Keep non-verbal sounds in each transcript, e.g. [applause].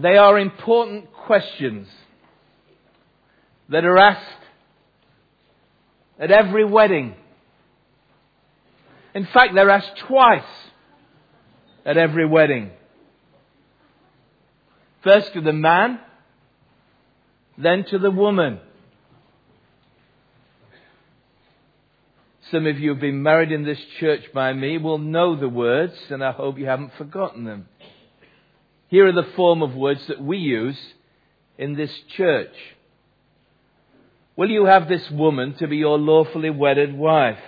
they are important questions that are asked at every wedding. In fact, they're asked twice at every wedding. First to the man, then to the woman. Some of you who have been married in this church by me will know the words, and I hope you haven't forgotten them. Here are the form of words that we use in this church. Will you have this woman to be your lawfully wedded wife,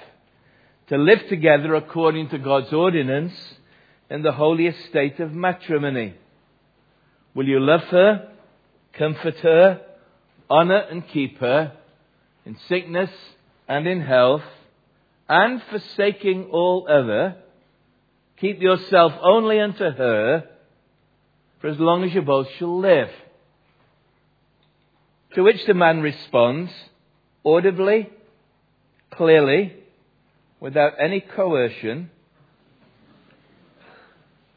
to live together according to God's ordinance in the holy estate of matrimony? Will you love her, comfort her, honor and keep her in sickness and in health, and forsaking all other, keep yourself only unto her for as long as you both shall live? To which the man responds, audibly, clearly, without any coercion,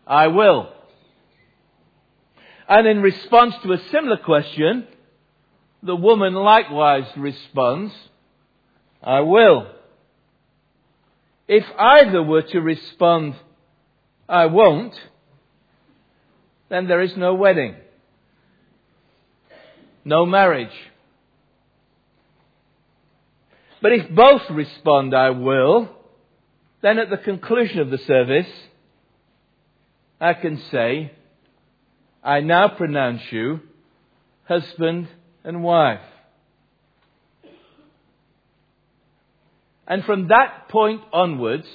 I will. And in response to a similar question, the woman likewise responds, I will. If either were to respond, I won't, then there is no wedding, no marriage. But if both respond, I will, then at the conclusion of the service, I can say, I now pronounce you husband and wife. And from that point onwards,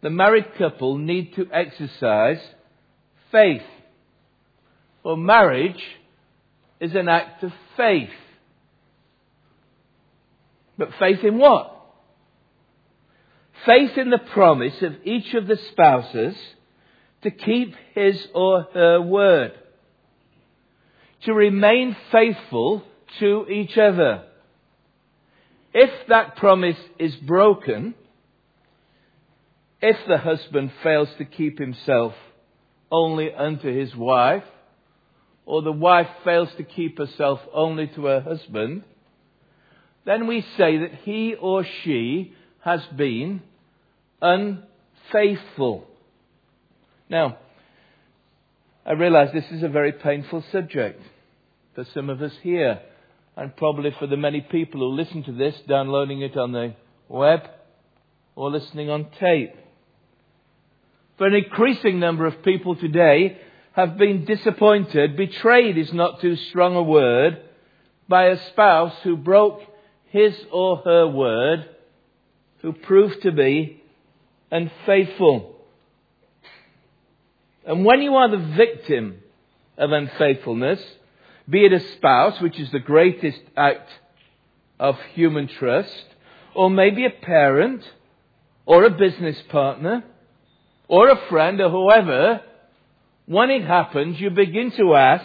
the married couple need to exercise faith. For marriage is an act of faith. But faith in what? Faith in the promise of each of the spouses to keep his or her word. To remain faithful to each other. If that promise is broken, if the husband fails to keep himself only unto his wife, or the wife fails to keep herself only to her husband, then we say that he or she has been unfaithful. Now, I realize this is a very painful subject for some of us here, and probably for the many people who listen to this, downloading it on the web or listening on tape. For an increasing number of people today have been disappointed, betrayed is not too strong a word, by a spouse who broke his or her word, who proved to be unfaithful. And when you are the victim of unfaithfulness, be it a spouse, which is the greatest act of human trust, or maybe a parent, or a business partner, or a friend or whoever, when it happens, you begin to ask,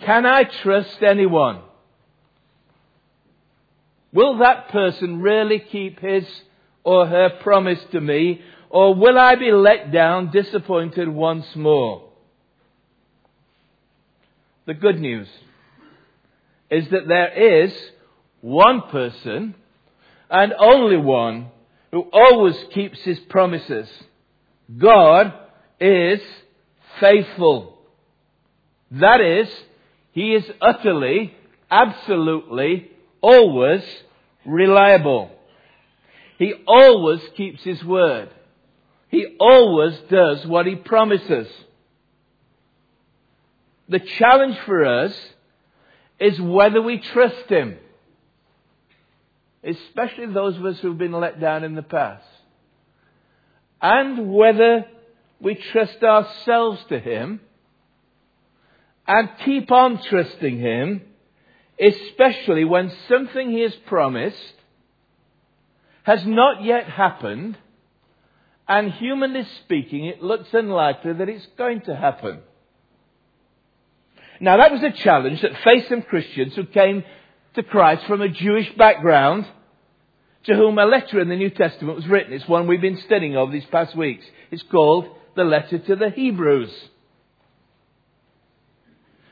can I trust anyone? Will that person really keep his or her promise to me, or will I be let down, disappointed once more? The good news is that there is one person and only one who always keeps his promises. God is faithful. That is, He is utterly, absolutely, always reliable. He always keeps His word. He always does what He promises. The challenge for us is whether we trust Him. Especially those of us who've been let down in the past and whether we trust ourselves to Him and keep on trusting Him, especially when something He has promised has not yet happened, and humanly speaking, it looks unlikely that it's going to happen. Now, that was a challenge that faced some Christians who came to Christ from a Jewish background to whom a letter in the New Testament was written. It's one we've been studying over these past weeks. It's called the letter to the Hebrews.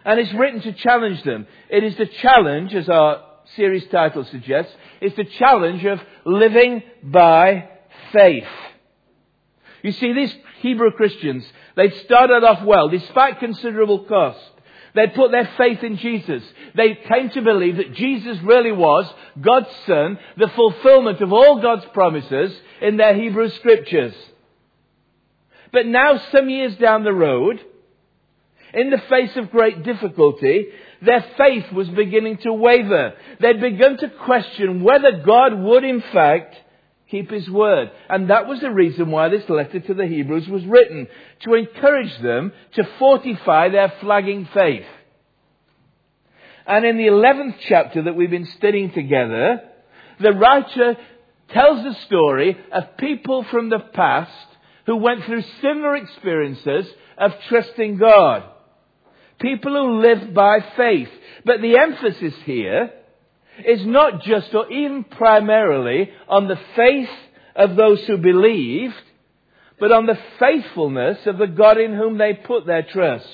And it's written to challenge them. It is the challenge, as our series title suggests, it's the challenge of living by faith. You see, these Hebrew Christians, they'd started off well, despite considerable cost. They'd put their faith in Jesus. They came to believe that Jesus really was God's Son, the fulfillment of all God's promises in their Hebrew scriptures. But now, some years down the road, in the face of great difficulty, their faith was beginning to waver. They'd begun to question whether God would in fact keep his word. And that was the reason why this letter to the Hebrews was written, to encourage them to fortify their flagging faith. And in the 11th chapter that we've been studying together, the writer tells the story of people from the past who went through similar experiences of trusting God. People who live by faith. But the emphasis here is not just or even primarily on the faith of those who believed, but on the faithfulness of the God in whom they put their trust.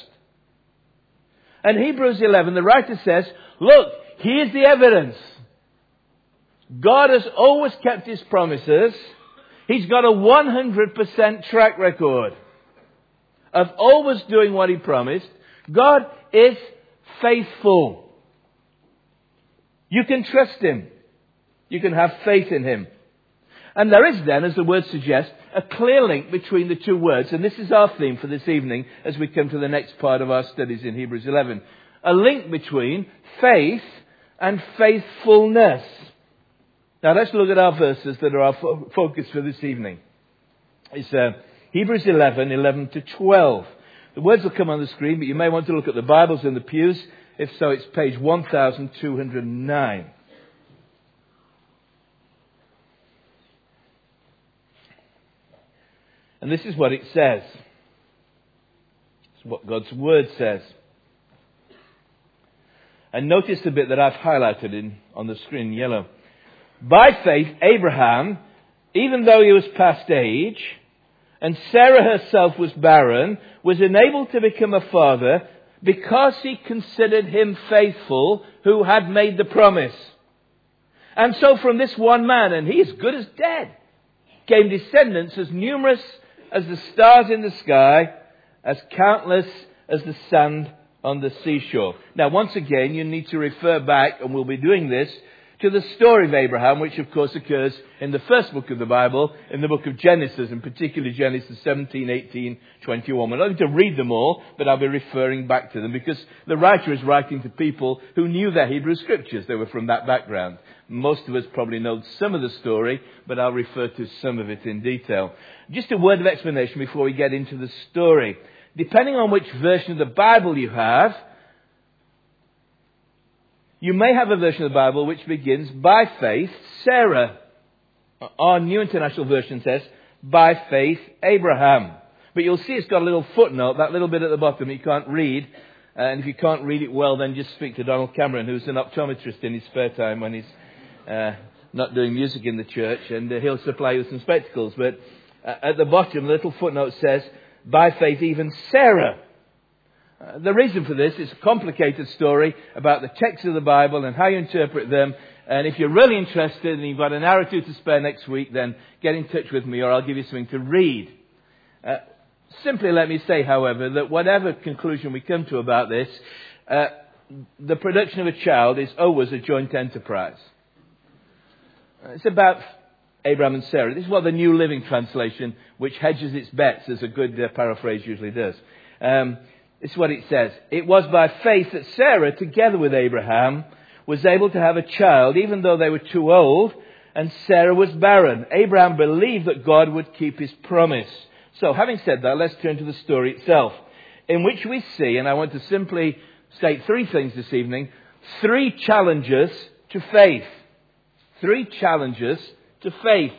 And Hebrews 11, the writer says, look, here's the evidence. God has always kept his promises. He's got a 100% track record of always doing what he promised. God is faithful. You can trust Him. You can have faith in Him. And there is then, as the word suggests, a clear link between the two words, and this is our theme for this evening as we come to the next part of our studies in Hebrews 11. A link between faith and faithfulness. Now let's look at our verses that are our fo- focus for this evening. It's uh, Hebrews 11, 11 to 12. The words will come on the screen, but you may want to look at the Bibles in the pews if so, it's page 1209. And this is what it says. It's what God's Word says. And notice the bit that I've highlighted in, on the screen in yellow. By faith, Abraham, even though he was past age, and Sarah herself was barren, was enabled to become a father because he considered him faithful who had made the promise. And so from this one man, and he is good as dead, came descendants as numerous as the stars in the sky, as countless as the sand on the seashore. Now once again, you need to refer back, and we'll be doing this, to the story of Abraham, which of course occurs in the first book of the Bible, in the book of Genesis, and particularly Genesis 17, 18, 21. We're not going to read them all, but I'll be referring back to them because the writer is writing to people who knew their Hebrew scriptures. They were from that background. Most of us probably know some of the story, but I'll refer to some of it in detail. Just a word of explanation before we get into the story. Depending on which version of the Bible you have, you may have a version of the Bible which begins, by faith, Sarah. Our New International Version says, by faith, Abraham. But you'll see it's got a little footnote, that little bit at the bottom you can't read. Uh, and if you can't read it well, then just speak to Donald Cameron, who's an optometrist in his spare time when he's uh, not doing music in the church, and uh, he'll supply you with some spectacles. But uh, at the bottom, the little footnote says, by faith, even Sarah uh, the reason for this is a complicated story about the texts of the Bible and how you interpret them. And if you're really interested and you've got an hour or two to spare next week, then get in touch with me or I'll give you something to read. Uh, simply let me say, however, that whatever conclusion we come to about this, uh, the production of a child is always a joint enterprise. Uh, it's about Abraham and Sarah. This is what the New Living Translation, which hedges its bets, as a good uh, paraphrase usually does. Um, this is what it says. It was by faith that Sarah, together with Abraham, was able to have a child, even though they were too old, and Sarah was barren. Abraham believed that God would keep his promise. So, having said that, let's turn to the story itself, in which we see, and I want to simply state three things this evening, three challenges to faith. Three challenges to faith,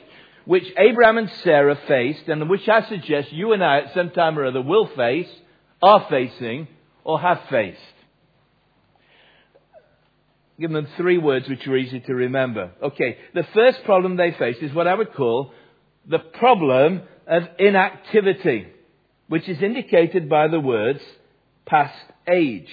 which Abraham and Sarah faced, and which I suggest you and I at some time or other will face are facing or have faced. Give them three words which are easy to remember. Okay, the first problem they face is what I would call the problem of inactivity. which is indicated by the words past age.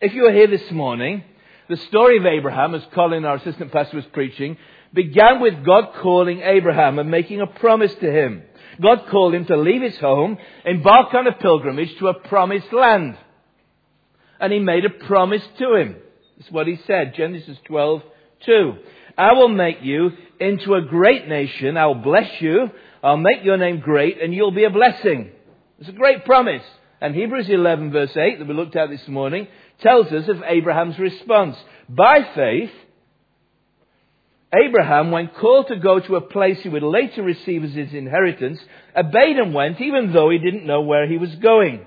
If you are here this morning, the story of Abraham, as Colin, our assistant pastor, was preaching, began with God calling Abraham and making a promise to him. God called him to leave his home, embark on a pilgrimage to a promised land. And he made a promise to him. That's what he said, Genesis 12, 2. I will make you into a great nation. I'll bless you. I'll make your name great and you'll be a blessing. It's a great promise. And Hebrews 11 verse 8 that we looked at this morning tells us of Abraham's response. By faith, Abraham, when called to go to a place he would later receive as his inheritance, obeyed and went even though he didn't know where he was going.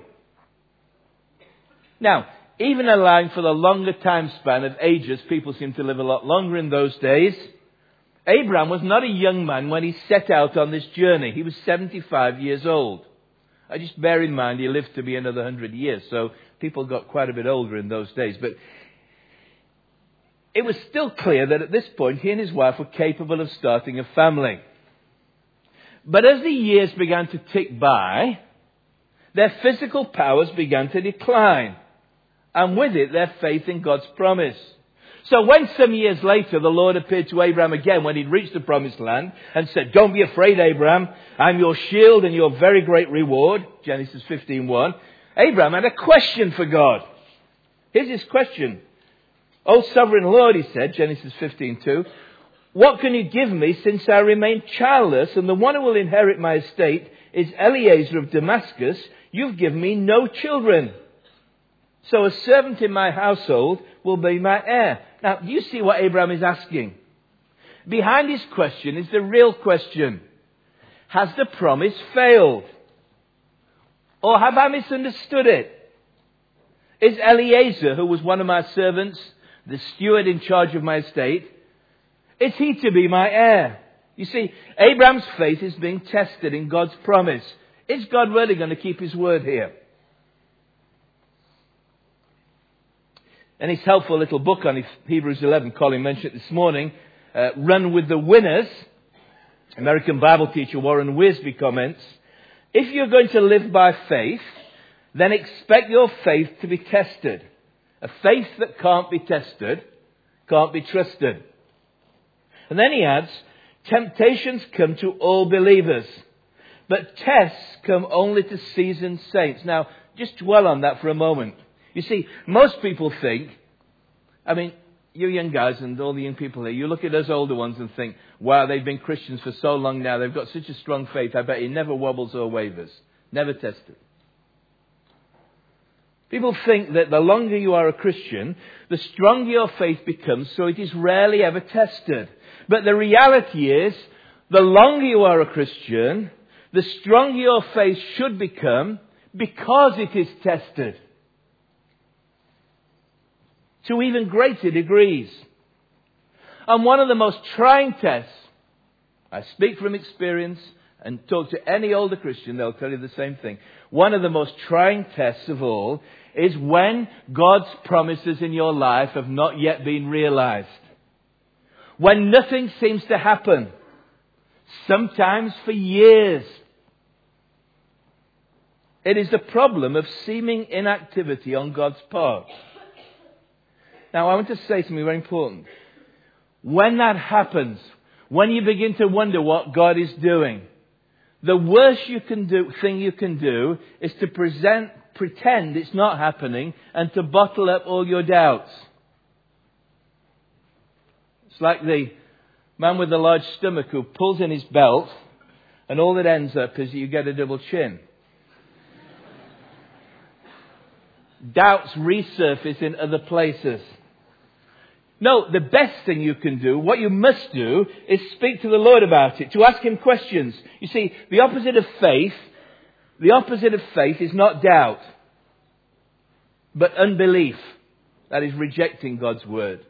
Now, even allowing for the longer time span of ages, people seem to live a lot longer in those days. Abraham was not a young man when he set out on this journey. He was 75 years old. I just bear in mind he lived to be another 100 years, so people got quite a bit older in those days. But it was still clear that at this point he and his wife were capable of starting a family. But as the years began to tick by, their physical powers began to decline, and with it their faith in God's promise. So when some years later the Lord appeared to Abraham again when he'd reached the promised land and said, Don't be afraid, Abraham, I'm your shield and your very great reward, Genesis 15.1, Abraham had a question for God. Here's his question. O sovereign Lord, he said, Genesis 15:2, what can you give me since I remain childless and the one who will inherit my estate is Eliezer of Damascus? You've given me no children. So a servant in my household will be my heir. Now, do you see what Abraham is asking? Behind his question is the real question. Has the promise failed? Or have I misunderstood it? Is Eliezer, who was one of my servants, the steward in charge of my estate, is he to be my heir? You see, Abraham's faith is being tested in God's promise. Is God really going to keep his word here? And his helpful little book on Hebrews 11, Colin mentioned it this morning, uh, Run with the Winners, American Bible teacher Warren Wiersbe comments, if you're going to live by faith, then expect your faith to be tested. A faith that can't be tested can't be trusted. And then he adds, temptations come to all believers, but tests come only to seasoned saints. Now, just dwell on that for a moment. You see, most people think, I mean, you young guys and all the young people here, you look at us older ones and think, wow, they've been Christians for so long now, they've got such a strong faith, I bet he never wobbles or wavers. Never tested. People think that the longer you are a Christian, the stronger your faith becomes, so it is rarely ever tested. But the reality is, the longer you are a Christian, the stronger your faith should become because it is tested. To even greater degrees. And one of the most trying tests, I speak from experience and talk to any older Christian, they'll tell you the same thing. One of the most trying tests of all is when God's promises in your life have not yet been realized. When nothing seems to happen. Sometimes for years. It is the problem of seeming inactivity on God's part. Now I want to say something very important. When that happens, when you begin to wonder what God is doing, the worst you can do, thing you can do is to present pretend it's not happening and to bottle up all your doubts. It's like the man with the large stomach who pulls in his belt and all that ends up is you get a double chin. Doubts resurface in other places. No, the best thing you can do, what you must do, is speak to the Lord about it, to ask Him questions. You see, the opposite of faith the opposite of faith is not doubt, but unbelief. That is rejecting God's word.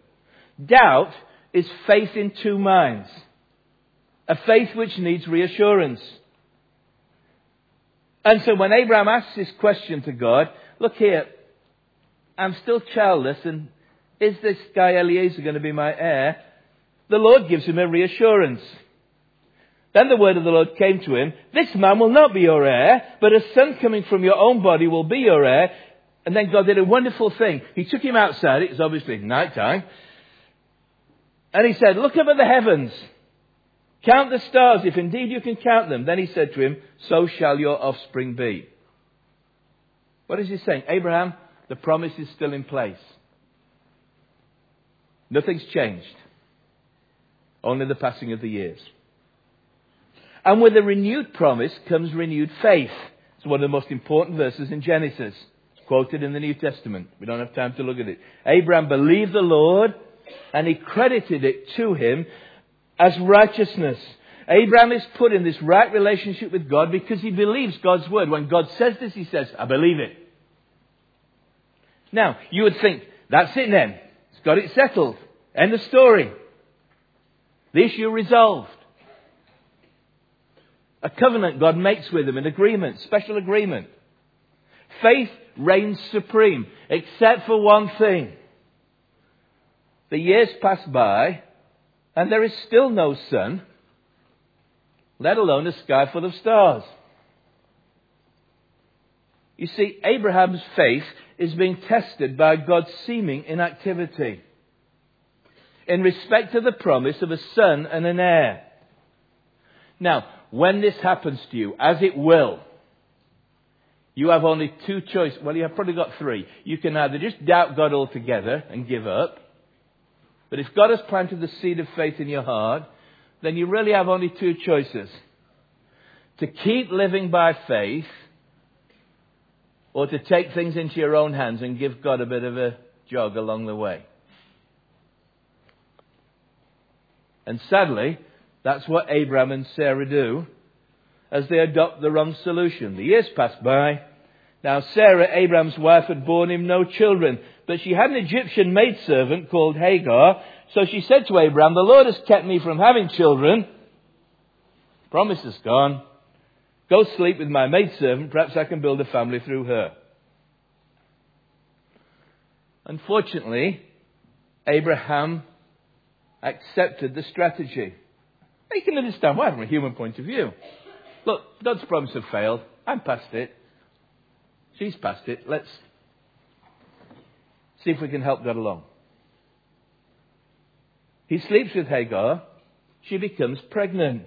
Doubt is faith in two minds. A faith which needs reassurance. And so when Abraham asks this question to God, look here, I'm still childless and is this guy Eliezer going to be my heir? The Lord gives him a reassurance. Then the word of the Lord came to him, This man will not be your heir, but a son coming from your own body will be your heir. And then God did a wonderful thing. He took him outside, it was obviously night time, and he said, Look up at the heavens. Count the stars, if indeed you can count them. Then he said to him, So shall your offspring be. What is he saying? Abraham, the promise is still in place. Nothing's changed. Only the passing of the years. And with a renewed promise comes renewed faith. It's one of the most important verses in Genesis. It's quoted in the New Testament. We don't have time to look at it. Abraham believed the Lord and he credited it to him as righteousness. Abraham is put in this right relationship with God because he believes God's word. When God says this, he says, I believe it. Now, you would think, that's it then. It's got it settled. End of story. The issue resolved. A covenant God makes with him, an agreement, special agreement. Faith reigns supreme, except for one thing. The years pass by, and there is still no son, let alone a sky full of stars. You see, Abraham's faith is being tested by God's seeming inactivity in respect to the promise of a son and an heir. Now, when this happens to you, as it will, you have only two choices. Well, you have probably got three. You can either just doubt God altogether and give up. But if God has planted the seed of faith in your heart, then you really have only two choices. To keep living by faith or to take things into your own hands and give God a bit of a jog along the way. And sadly, that's what Abraham and Sarah do as they adopt the wrong solution. The years pass by. Now Sarah, Abraham's wife, had borne him no children, but she had an Egyptian maidservant called Hagar. So she said to Abraham, the Lord has kept me from having children. Promise is gone. Go sleep with my maidservant. Perhaps I can build a family through her. Unfortunately, Abraham accepted the strategy. You can understand why from a human point of view. Look, God's promise had failed. I'm past it. She's past it. Let's see if we can help God along. He sleeps with Hagar. She becomes pregnant.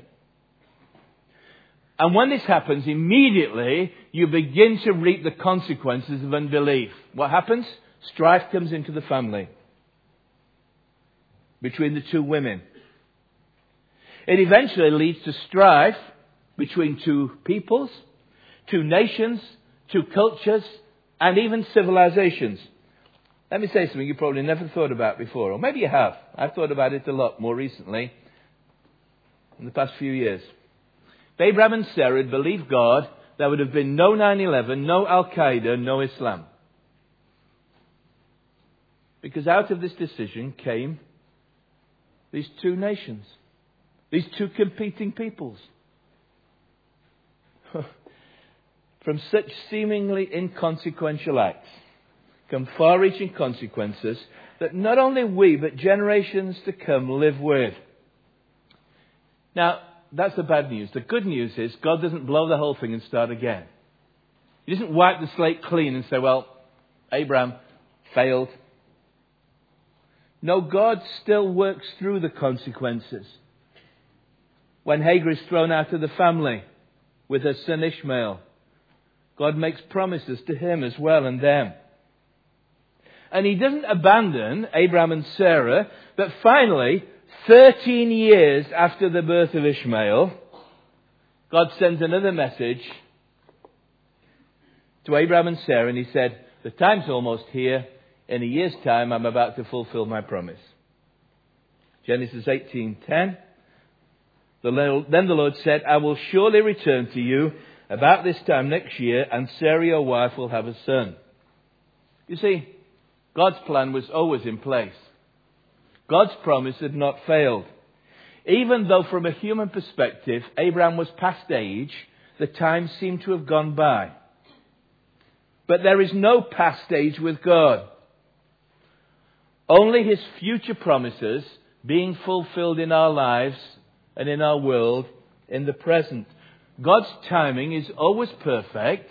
And when this happens, immediately you begin to reap the consequences of unbelief. What happens? Strife comes into the family between the two women. It eventually leads to strife between two peoples, two nations, two cultures, and even civilizations. Let me say something you probably never thought about before, or maybe you have. I've thought about it a lot more recently, in the past few years. If Abraham and Sarah had believed God, there would have been no 9 11, no Al Qaeda, no Islam. Because out of this decision came these two nations, these two competing peoples. [laughs] From such seemingly inconsequential acts come far reaching consequences that not only we, but generations to come live with. Now, that's the bad news. The good news is God doesn't blow the whole thing and start again. He doesn't wipe the slate clean and say, well, Abraham failed. No, God still works through the consequences. When Hagar is thrown out of the family with her son Ishmael, God makes promises to him as well and them. And he doesn't abandon Abraham and Sarah, but finally, 13 years after the birth of Ishmael, God sends another message to Abraham and Sarah, and he said, The time's almost here. In a year's time, I'm about to fulfill my promise. Genesis 18:10. Then the Lord said, I will surely return to you about this time next year, and Sarah, your wife, will have a son. You see, God's plan was always in place. God's promise had not failed. Even though from a human perspective, Abraham was past age, the time seemed to have gone by. But there is no past age with God. Only his future promises being fulfilled in our lives and in our world in the present. God's timing is always perfect,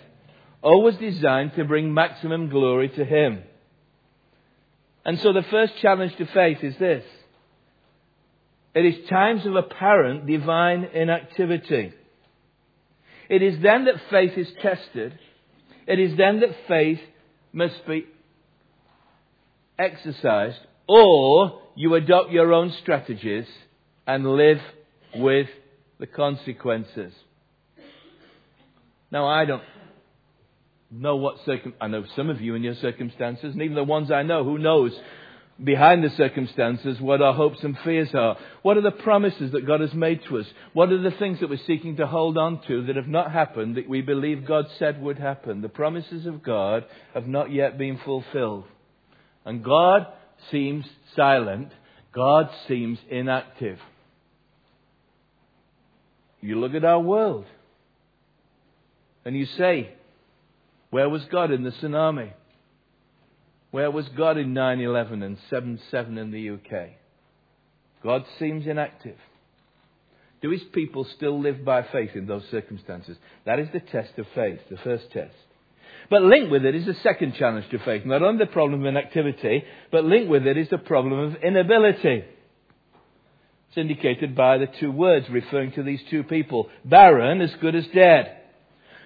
always designed to bring maximum glory to Him. And so the first challenge to faith is this. It is times of apparent divine inactivity. It is then that faith is tested. It is then that faith must be exercised, or you adopt your own strategies and live with the consequences. Now, I don't know what circum, I know some of you in your circumstances, and even the ones I know, who knows behind the circumstances what our hopes and fears are? What are the promises that God has made to us? What are the things that we're seeking to hold on to that have not happened that we believe God said would happen? The promises of God have not yet been fulfilled. And God seems silent. God seems inactive. You look at our world and you say, where was God in the tsunami? Where was God in 9 11 and 7 7 in the UK? God seems inactive. Do his people still live by faith in those circumstances? That is the test of faith, the first test. But linked with it is the second challenge to faith. Not only the problem of inactivity, but linked with it is the problem of inability. It's indicated by the two words referring to these two people barren, as good as dead.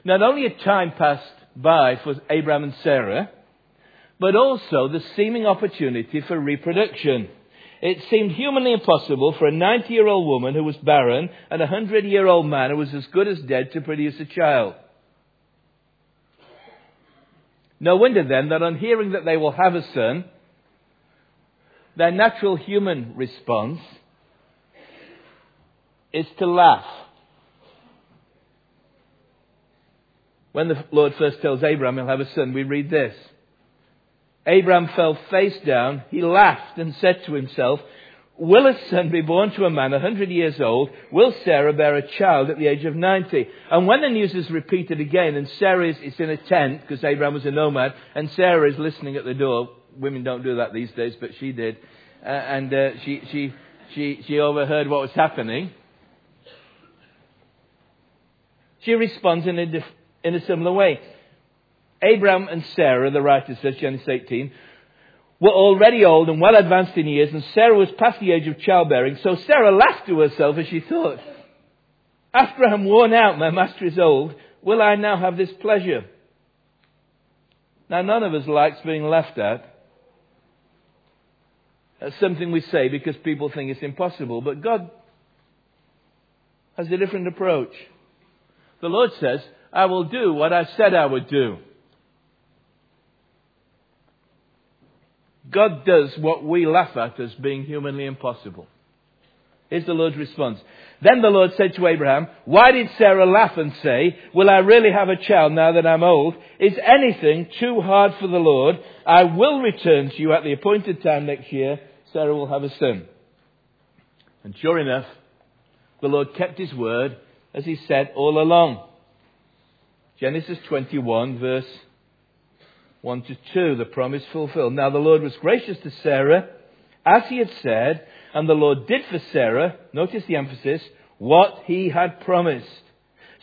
Not only had time passed by for Abraham and Sarah, but also the seeming opportunity for reproduction. It seemed humanly impossible for a 90 year old woman who was barren and a 100 year old man who was as good as dead to produce a child. No wonder then that on hearing that they will have a son, their natural human response is to laugh. When the Lord first tells Abraham he'll have a son, we read this. Abraham fell face down. He laughed and said to himself, Will a son be born to a man a hundred years old? Will Sarah bear a child at the age of ninety? And when the news is repeated again, and Sarah is, in a tent, because Abraham was a nomad, and Sarah is listening at the door. Women don't do that these days, but she did. Uh, and uh, she, she, she, she overheard what was happening. She responds in a, dif- in a similar way. Abraham and Sarah, the writer says, Genesis 18, were already old and well advanced in years, and Sarah was past the age of childbearing. So Sarah laughed to herself as she thought, After I am worn out, my master is old, will I now have this pleasure? Now, none of us likes being laughed at. That's something we say because people think it's impossible, but God has a different approach. The Lord says, I will do what I said I would do. God does what we laugh at as being humanly impossible. Here's the Lord's response. Then the Lord said to Abraham, Why did Sarah laugh and say, Will I really have a child now that I'm old? Is anything too hard for the Lord? I will return to you at the appointed time next year. Sarah will have a son. And sure enough, the Lord kept his word as he said all along. Genesis 21 verse 1 to 2, the promise fulfilled. Now the Lord was gracious to Sarah, as he had said, and the Lord did for Sarah, notice the emphasis, what he had promised.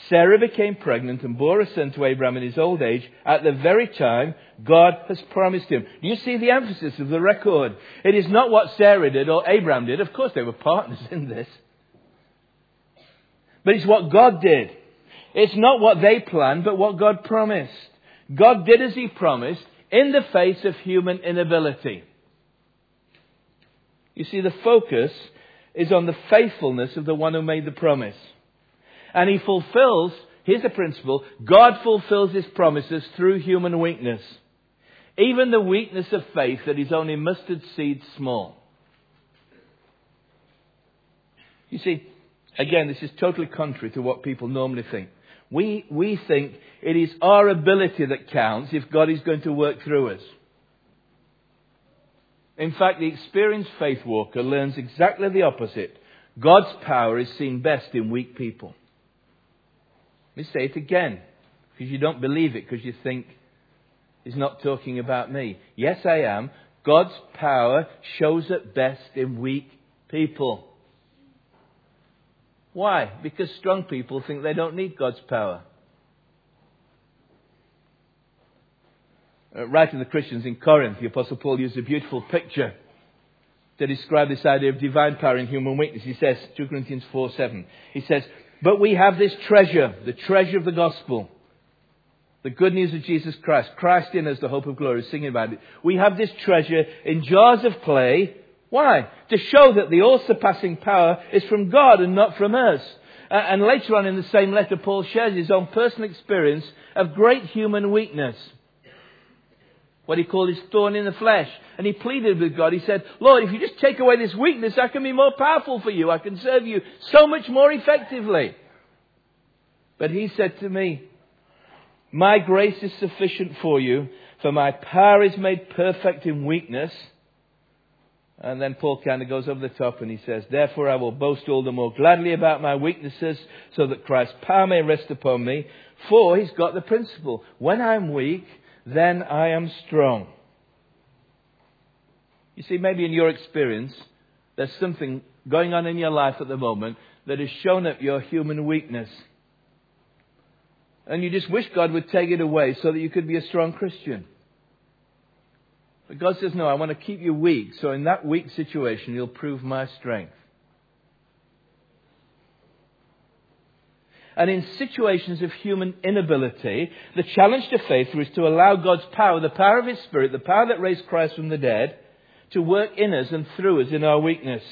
Sarah became pregnant and bore a son to Abraham in his old age at the very time God has promised him. Do you see the emphasis of the record? It is not what Sarah did or Abraham did. Of course, they were partners [laughs] in this. But it's what God did. It's not what they planned, but what God promised. God did as He promised in the face of human inability. You see, the focus is on the faithfulness of the one who made the promise. And He fulfills, here's the principle, God fulfills His promises through human weakness. Even the weakness of faith that is only mustard seed small. You see, again, this is totally contrary to what people normally think. We, we think it is our ability that counts if God is going to work through us. In fact, the experienced faith walker learns exactly the opposite. God's power is seen best in weak people. Let me say it again, because you don't believe it, because you think he's not talking about me. Yes, I am. God's power shows up best in weak people. Why? Because strong people think they don't need God's power. Uh, writing to the Christians in Corinth, the Apostle Paul used a beautiful picture to describe this idea of divine power in human weakness. He says, 2 Corinthians 4 7, he says, But we have this treasure, the treasure of the gospel, the good news of Jesus Christ, Christ in us, the hope of glory, singing about it. We have this treasure in jars of clay. Why? To show that the all surpassing power is from God and not from us. Uh, and later on in the same letter, Paul shares his own personal experience of great human weakness what he called his thorn in the flesh. And he pleaded with God. He said, Lord, if you just take away this weakness, I can be more powerful for you. I can serve you so much more effectively. But he said to me, My grace is sufficient for you, for my power is made perfect in weakness. And then Paul kind of goes over the top and he says, Therefore I will boast all the more gladly about my weaknesses, so that Christ's power may rest upon me. For he's got the principle. When I'm weak, then I am strong. You see, maybe in your experience, there's something going on in your life at the moment that has shown up your human weakness. And you just wish God would take it away so that you could be a strong Christian. But God says, No, I want to keep you weak, so in that weak situation, you'll prove my strength. And in situations of human inability, the challenge to faith is to allow God's power, the power of His Spirit, the power that raised Christ from the dead, to work in us and through us in our weakness.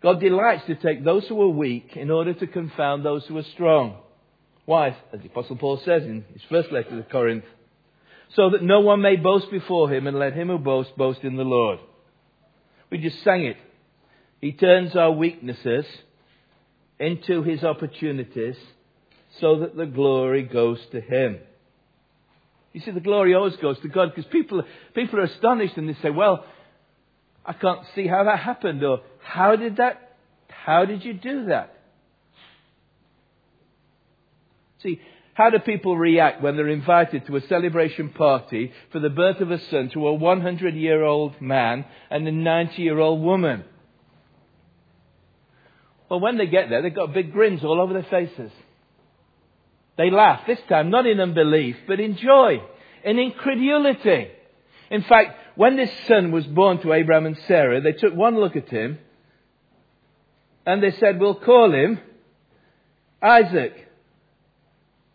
God delights to take those who are weak in order to confound those who are strong. Why? As the Apostle Paul says in his first letter to Corinth, so that no one may boast before him, and let him who boasts boast in the Lord. We just sang it. He turns our weaknesses into his opportunities so that the glory goes to him. You see, the glory always goes to God because people, people are astonished and they say, well, I can't see how that happened or how did that, how did you do that? See, how do people react when they're invited to a celebration party for the birth of a son to a 100 year old man and a 90 year old woman? Well, when they get there, they've got big grins all over their faces. They laugh, this time not in unbelief, but in joy, in incredulity. In fact, when this son was born to Abraham and Sarah, they took one look at him and they said, We'll call him Isaac.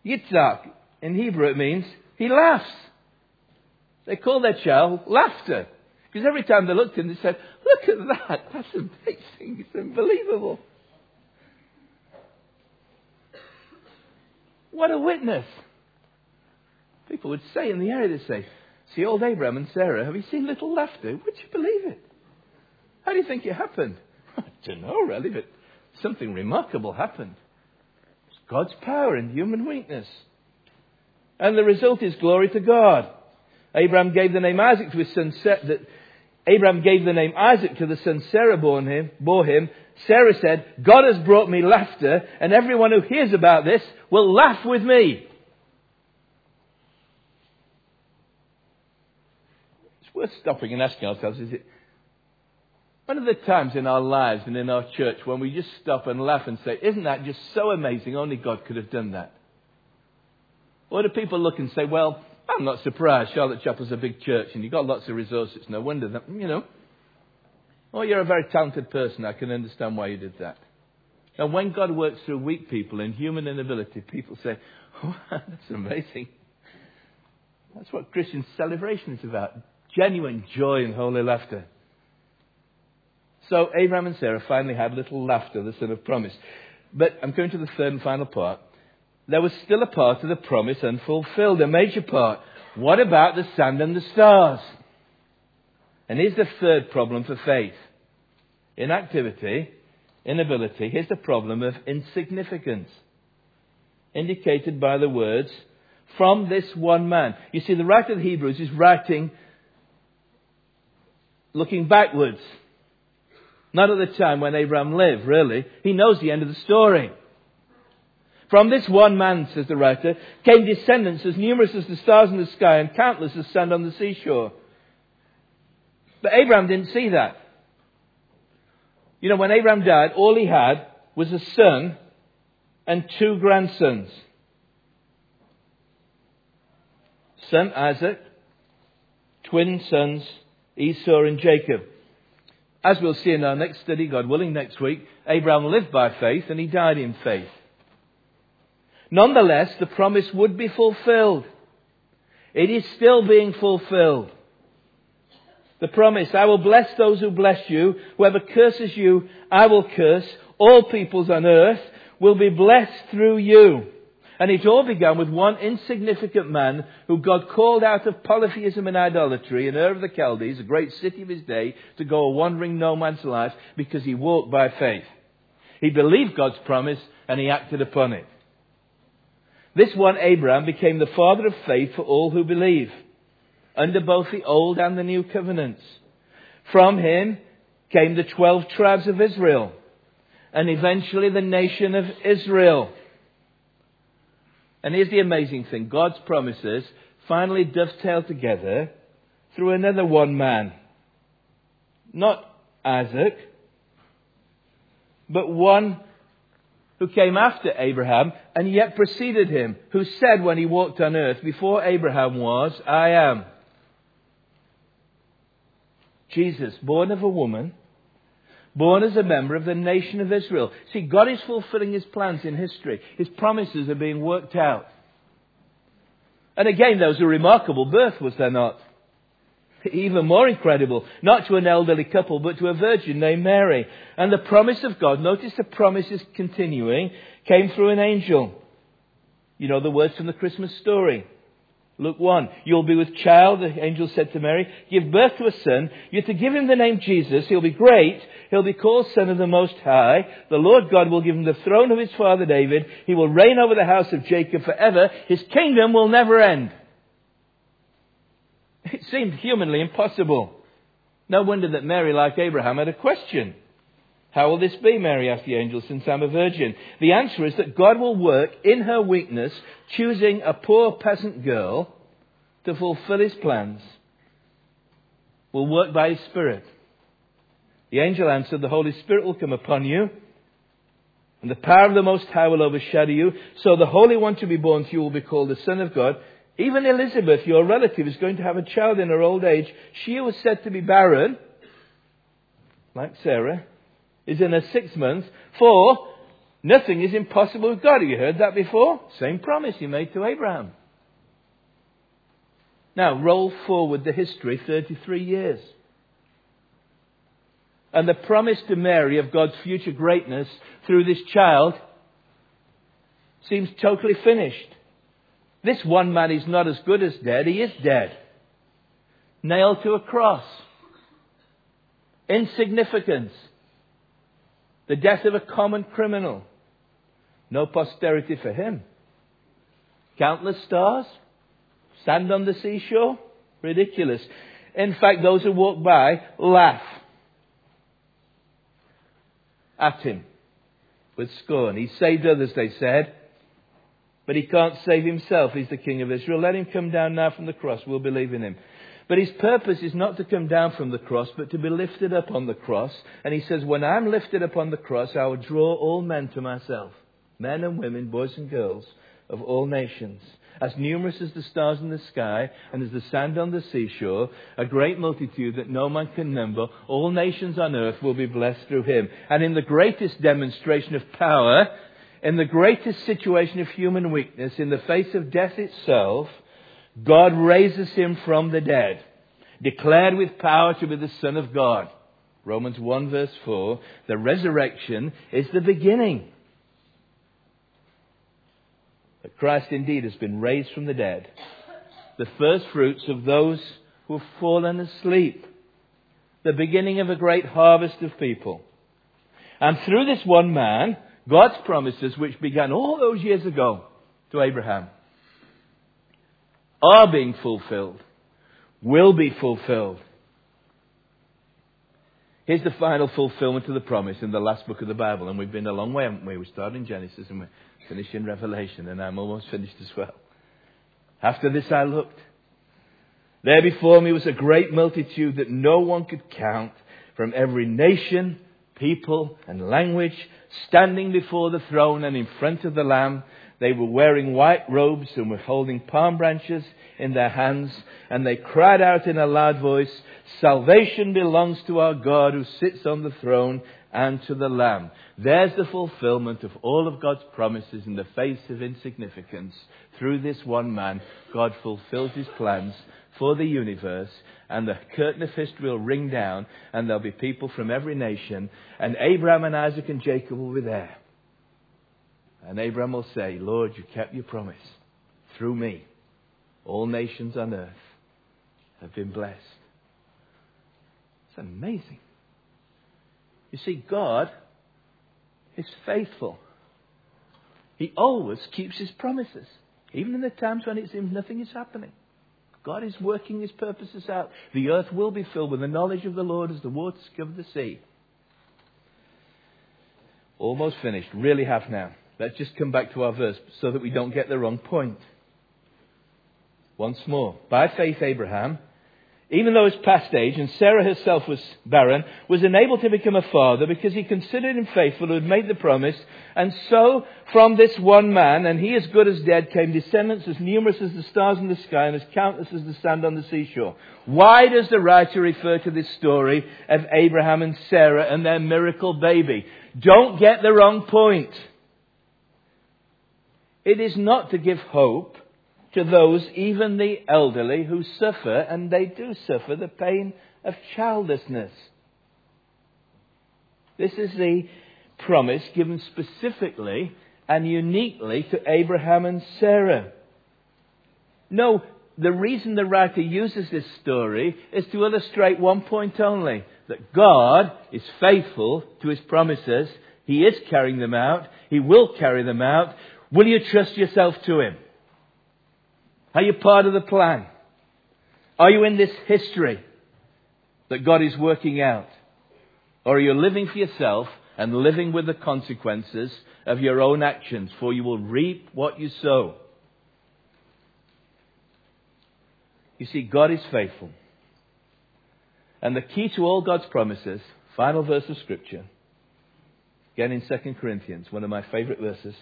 Yitzhak. In Hebrew it means he laughs. They call their child laughter. Because every time they looked at him, they said, Look at that. That's amazing. It's unbelievable. What a witness. People would say in the area, they'd say, See old Abraham and Sarah, have you seen little laughter? Would you believe it? How do you think it happened? [laughs] I don't know, really, but something remarkable happened. God's power in human weakness. And the result is glory to God. Abraham gave the name Isaac to his son that Abraham gave the name Isaac to the son Sarah bore him, bore him Sarah said, God has brought me laughter, and everyone who hears about this will laugh with me. It's worth stopping and asking ourselves, is it one of the times in our lives and in our church when we just stop and laugh and say, Isn't that just so amazing? Only God could have done that. Or do people look and say, Well, I'm not surprised. Charlotte Chapel's a big church and you've got lots of resources. No wonder that, you know. Oh, you're a very talented person. I can understand why you did that. And when God works through weak people and human inability, people say, [laughs] oh, that's amazing. That's what Christian celebration is about. Genuine joy and holy laughter. So Abraham and Sarah finally had a little laughter, the son of promise. But I'm going to the third and final part. There was still a part of the promise unfulfilled, a major part. What about the sand and the stars? And here's the third problem for faith inactivity, inability. Here's the problem of insignificance, indicated by the words, from this one man. You see, the writer of the Hebrews is writing looking backwards. Not at the time when Abraham lived, really. He knows the end of the story. From this one man, says the writer, came descendants as numerous as the stars in the sky and countless as sand on the seashore. But Abraham didn't see that. You know, when Abraham died, all he had was a son and two grandsons. Son Isaac, twin sons Esau and Jacob. As we'll see in our next study, God willing, next week, Abraham lived by faith and he died in faith. Nonetheless, the promise would be fulfilled. It is still being fulfilled. The promise, I will bless those who bless you. Whoever curses you, I will curse. All peoples on earth will be blessed through you. And it all began with one insignificant man who God called out of polytheism and idolatry in Ur of the Chaldees, a great city of his day, to go a wandering no man's life because he walked by faith. He believed God's promise and he acted upon it. This one, Abraham, became the father of faith for all who believe, under both the Old and the New covenants. From him came the twelve tribes of Israel, and eventually the nation of Israel. And here's the amazing thing God's promises finally dovetail together through another one man. Not Isaac, but one who came after Abraham and yet preceded him, who said when he walked on earth, before Abraham was, I am. Jesus, born of a woman, born as a member of the nation of Israel. See, God is fulfilling his plans in history. His promises are being worked out. And again, there was a remarkable birth, was there not? Even more incredible, not to an elderly couple, but to a virgin named Mary. And the promise of God, notice the promise is continuing, came through an angel. You know the words from the Christmas story. Luke 1. You'll be with child, the angel said to Mary, give birth to a son. You're to give him the name Jesus. He'll be great. He'll be called Son of the Most High. The Lord God will give him the throne of his father David. He will reign over the house of Jacob forever. His kingdom will never end. It seemed humanly impossible. No wonder that Mary, like Abraham, had a question. How will this be, Mary asked the angel, since I'm a virgin? The answer is that God will work in her weakness, choosing a poor peasant girl to fulfill his plans. Will work by his Spirit. The angel answered, The Holy Spirit will come upon you, and the power of the Most High will overshadow you. So the Holy One to be born to you will be called the Son of God. Even Elizabeth, your relative, is going to have a child in her old age. She was said to be barren, like Sarah, is in her six months, for nothing is impossible with God. Have you heard that before? Same promise he made to Abraham. Now, roll forward the history 33 years. And the promise to Mary of God's future greatness through this child seems totally finished. This one man is not as good as dead, he is dead. Nailed to a cross. Insignificance. The death of a common criminal. No posterity for him. Countless stars. Sand on the seashore. Ridiculous. In fact, those who walk by laugh at him with scorn. He saved others, they said. But he can't save himself. He's the King of Israel. Let him come down now from the cross. We'll believe in him. But his purpose is not to come down from the cross, but to be lifted up on the cross. And he says, When I'm lifted up on the cross, I will draw all men to myself men and women, boys and girls of all nations. As numerous as the stars in the sky and as the sand on the seashore, a great multitude that no man can number, all nations on earth will be blessed through him. And in the greatest demonstration of power, in the greatest situation of human weakness, in the face of death itself, God raises him from the dead, declared with power to be the Son of God. Romans 1 verse 4, the resurrection is the beginning. That Christ indeed has been raised from the dead, the first fruits of those who have fallen asleep, the beginning of a great harvest of people. And through this one man, God's promises, which began all those years ago to Abraham, are being fulfilled, will be fulfilled. Here's the final fulfillment of the promise in the last book of the Bible, and we've been a long way, haven't we? We started in Genesis and we finished in Revelation, and I'm almost finished as well. After this I looked. There before me was a great multitude that no one could count from every nation people and language standing before the throne and in front of the Lamb. They were wearing white robes and were holding palm branches in their hands, and they cried out in a loud voice, Salvation belongs to our God who sits on the throne and to the Lamb. There's the fulfillment of all of God's promises in the face of insignificance. Through this one man, God fulfills his plans for the universe, and the curtain of history will ring down, and there'll be people from every nation, and Abraham and Isaac and Jacob will be there. And Abraham will say, Lord, you kept your promise. Through me, all nations on earth have been blessed. It's amazing. You see, God is faithful. He always keeps his promises, even in the times when it seems nothing is happening. God is working his purposes out. The earth will be filled with the knowledge of the Lord as the waters cover the sea. Almost finished. Really have now. Let's just come back to our verse so that we don't get the wrong point. Once more. By faith, Abraham, even though his past age and Sarah herself was barren, was enabled to become a father because he considered him faithful who had made the promise. And so, from this one man, and he as good as dead, came descendants as numerous as the stars in the sky and as countless as the sand on the seashore. Why does the writer refer to this story of Abraham and Sarah and their miracle baby? Don't get the wrong point. It is not to give hope to those, even the elderly, who suffer, and they do suffer, the pain of childlessness. This is the promise given specifically and uniquely to Abraham and Sarah. No, the reason the writer uses this story is to illustrate one point only that God is faithful to his promises. He is carrying them out. He will carry them out. Will you trust yourself to him? Are you part of the plan? Are you in this history that God is working out? Or are you living for yourself and living with the consequences of your own actions? For you will reap what you sow. You see, God is faithful. And the key to all God's promises, final verse of Scripture, again in 2 Corinthians, one of my favorite verses.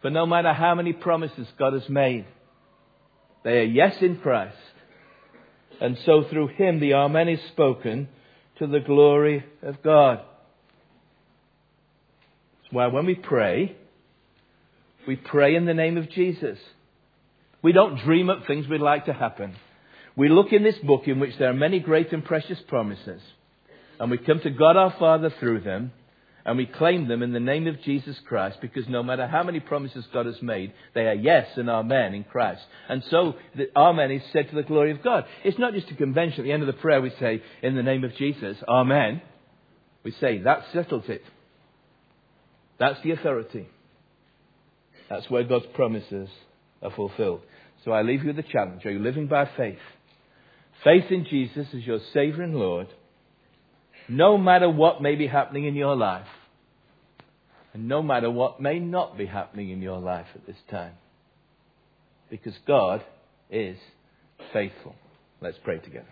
For no matter how many promises God has made, they are yes in Christ. And so through him the Amen is spoken to the glory of God. That's why when we pray, we pray in the name of Jesus. We don't dream up things we'd like to happen. We look in this book in which there are many great and precious promises. And we come to God our Father through them and we claim them in the name of Jesus Christ because no matter how many promises God has made, they are yes and amen in Christ. And so the amen is said to the glory of God. It's not just a convention. At the end of the prayer, we say, in the name of Jesus, amen. We say, that settles it. That's the authority. That's where God's promises are fulfilled. So I leave you with the challenge. Are you living by faith? Faith in Jesus as your Savior and Lord no matter what may be happening in your life, and no matter what may not be happening in your life at this time. Because God is faithful. Let's pray together.